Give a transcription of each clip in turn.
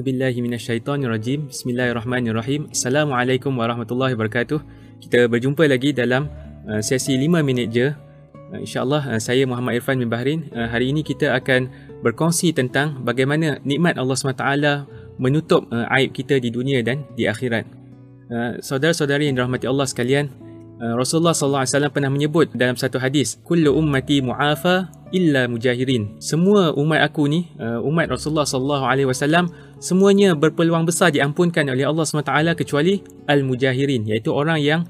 billahi minasyaitonirrajim. Bismillahirrahmanirrahim. Assalamualaikum warahmatullahi wabarakatuh. Kita berjumpa lagi dalam uh, sesi 5 minit je. Uh, InsyaAllah uh, saya Muhammad Irfan bin Bahrin. Hari ini kita akan berkongsi tentang bagaimana nikmat Allah SWT menutup aib kita di dunia dan di akhirat. Saudara-saudari yang dirahmati Allah sekalian, Rasulullah SAW pernah menyebut dalam satu hadis, "Kullu ummati mu'afa illa mujahirin. Semua umat aku ni, uh, umat Rasulullah sallallahu alaihi wasallam semuanya berpeluang besar diampunkan oleh Allah SWT kecuali al-mujahirin iaitu orang yang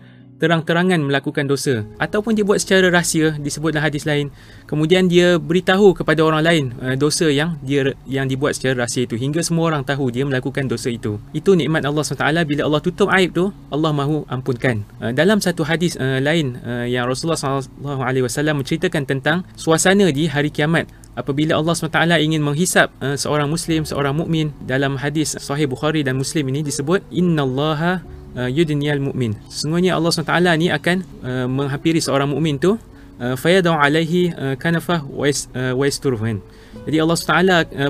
terang-terangan melakukan dosa ataupun dia buat secara rahsia disebut dalam hadis lain. Kemudian dia beritahu kepada orang lain uh, dosa yang dia yang dibuat secara rahsia itu. Hingga semua orang tahu dia melakukan dosa itu. Itu nikmat Allah SWT. Bila Allah tutup aib tu Allah mahu ampunkan. Uh, dalam satu hadis uh, lain uh, yang Rasulullah SAW menceritakan tentang suasana di hari kiamat. Apabila Allah SWT ingin menghisap uh, seorang muslim seorang mukmin dalam hadis sahih Bukhari dan Muslim ini disebut innallaha uh, yudniyal mu'min. Sesungguhnya Allah SWT ni akan uh, menghampiri seorang mukmin tu uh, fayadau alaihi uh, kanafah wa Jadi Allah SWT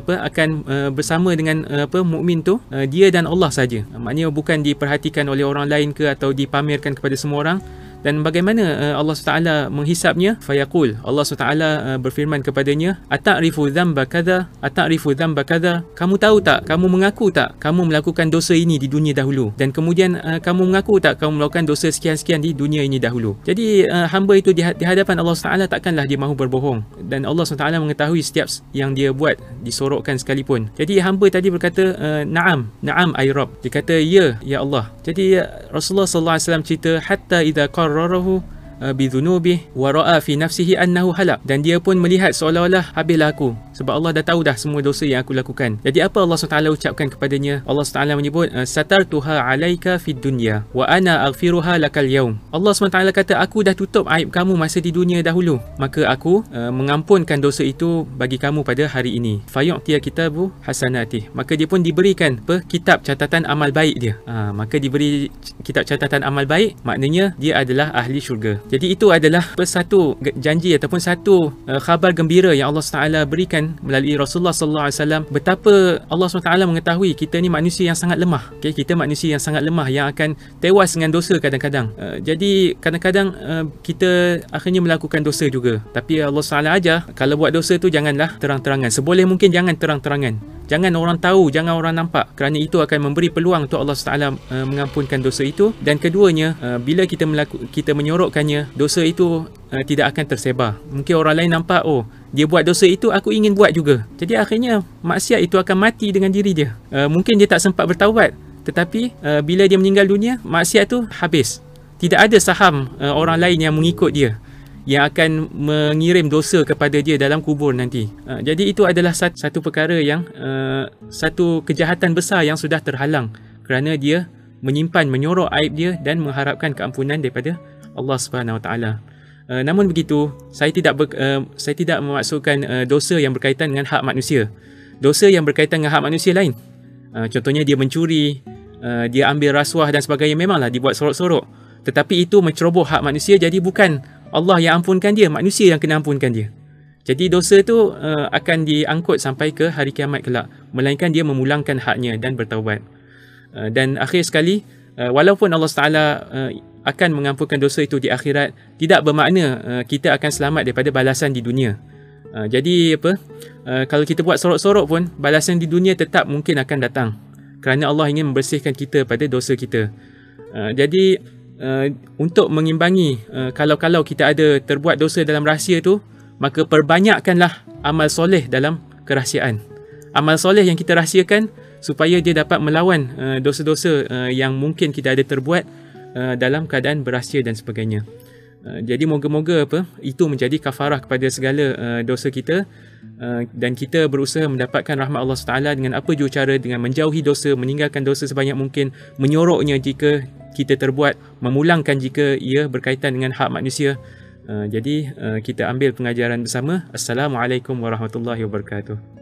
apa akan bersama dengan apa mukmin tu dia dan Allah saja. Maknanya bukan diperhatikan oleh orang lain ke atau dipamerkan kepada semua orang dan bagaimana uh, Allah SWT menghisapnya? Fayaqul Allah SWT uh, berfirman kepadanya ata'rifu dhanba kadha ata'rifu dhanba kadha kamu tahu tak? Kamu mengaku tak? Kamu melakukan dosa ini di dunia dahulu. Dan kemudian uh, kamu mengaku tak kamu melakukan dosa sekian-sekian di dunia ini dahulu? Jadi uh, hamba itu di, di hadapan Allah SWT takkanlah dia mahu berbohong. Dan Allah SWT mengetahui setiap yang dia buat disorokkan sekalipun. Jadi hamba tadi berkata na'am na'am ay rab dia kata ya ya Allah. Jadi Rasulullah SAW cerita hatta idha qar qarrarahu uh, bi dhunubih wa ra'a fi nafsihi annahu halak. Dan dia pun melihat seolah-olah habislah aku sebab Allah dah tahu dah semua dosa yang aku lakukan. Jadi apa Allah SWT ucapkan kepadanya? Allah SWT menyebut uh, satartuha alaika fid dunya wa ana aghfiruha lakal yaum. Allah SWT kata aku dah tutup aib kamu masa di dunia dahulu. Maka aku uh, mengampunkan dosa itu bagi kamu pada hari ini. Fayu'tiya kitabu hasanati. Maka dia pun diberikan apa? kitab catatan amal baik dia. Ha, maka diberi kitab catatan amal baik maknanya dia adalah ahli syurga. Jadi itu adalah satu janji ataupun satu uh, khabar gembira yang Allah SWT berikan disebutkan melalui Rasulullah sallallahu alaihi wasallam betapa Allah SWT mengetahui kita ni manusia yang sangat lemah. Okay, kita manusia yang sangat lemah yang akan tewas dengan dosa kadang-kadang. Uh, jadi kadang-kadang uh, kita akhirnya melakukan dosa juga. Tapi Allah SWT ajar kalau buat dosa tu janganlah terang-terangan. Seboleh mungkin jangan terang-terangan. Jangan orang tahu, jangan orang nampak. Kerana itu akan memberi peluang untuk Allah SWT uh, mengampunkan dosa itu. Dan keduanya, uh, bila kita melaku, kita menyorokkannya, dosa itu uh, tidak akan tersebar. Mungkin orang lain nampak, oh dia buat dosa itu aku ingin buat juga jadi akhirnya maksiat itu akan mati dengan diri dia uh, mungkin dia tak sempat bertaubat tetapi uh, bila dia meninggal dunia maksiat tu habis tidak ada saham uh, orang lain yang mengikut dia yang akan mengirim dosa kepada dia dalam kubur nanti. Uh, jadi itu adalah satu, satu perkara yang uh, satu kejahatan besar yang sudah terhalang kerana dia menyimpan menyorok aib dia dan mengharapkan keampunan daripada Allah Subhanahu Wa Taala. Uh, namun begitu, saya tidak ber, uh, saya tidak memaksudkan uh, dosa yang berkaitan dengan hak manusia. Dosa yang berkaitan dengan hak manusia lain. Uh, contohnya dia mencuri, uh, dia ambil rasuah dan sebagainya memanglah dibuat sorok-sorok. Tetapi itu menceroboh hak manusia jadi bukan Allah yang ampunkan dia, manusia yang kena ampunkan dia. Jadi dosa itu uh, akan diangkut sampai ke hari kiamat kelak. Melainkan dia memulangkan haknya dan bertaubat. Uh, dan akhir sekali, uh, walaupun Allah Taala uh, akan mengampunkan dosa itu di akhirat tidak bermakna uh, kita akan selamat daripada balasan di dunia. Uh, jadi apa? Uh, kalau kita buat sorok-sorok pun balasan di dunia tetap mungkin akan datang. Kerana Allah ingin membersihkan kita pada dosa kita. Uh, jadi uh, untuk mengimbangi uh, kalau-kalau kita ada terbuat dosa dalam rahsia tu, maka perbanyakkanlah amal soleh dalam kerahsiaan. Amal soleh yang kita rahsiakan supaya dia dapat melawan uh, dosa-dosa uh, yang mungkin kita ada terbuat Uh, dalam keadaan berahsia dan sebagainya. Uh, jadi moga-moga apa itu menjadi kafarah kepada segala uh, dosa kita uh, dan kita berusaha mendapatkan rahmat Allah Taala dengan apa jua cara dengan menjauhi dosa, meninggalkan dosa sebanyak mungkin, menyoroknya jika kita terbuat, memulangkan jika ia berkaitan dengan hak manusia. Uh, jadi uh, kita ambil pengajaran bersama. Assalamualaikum warahmatullahi wabarakatuh.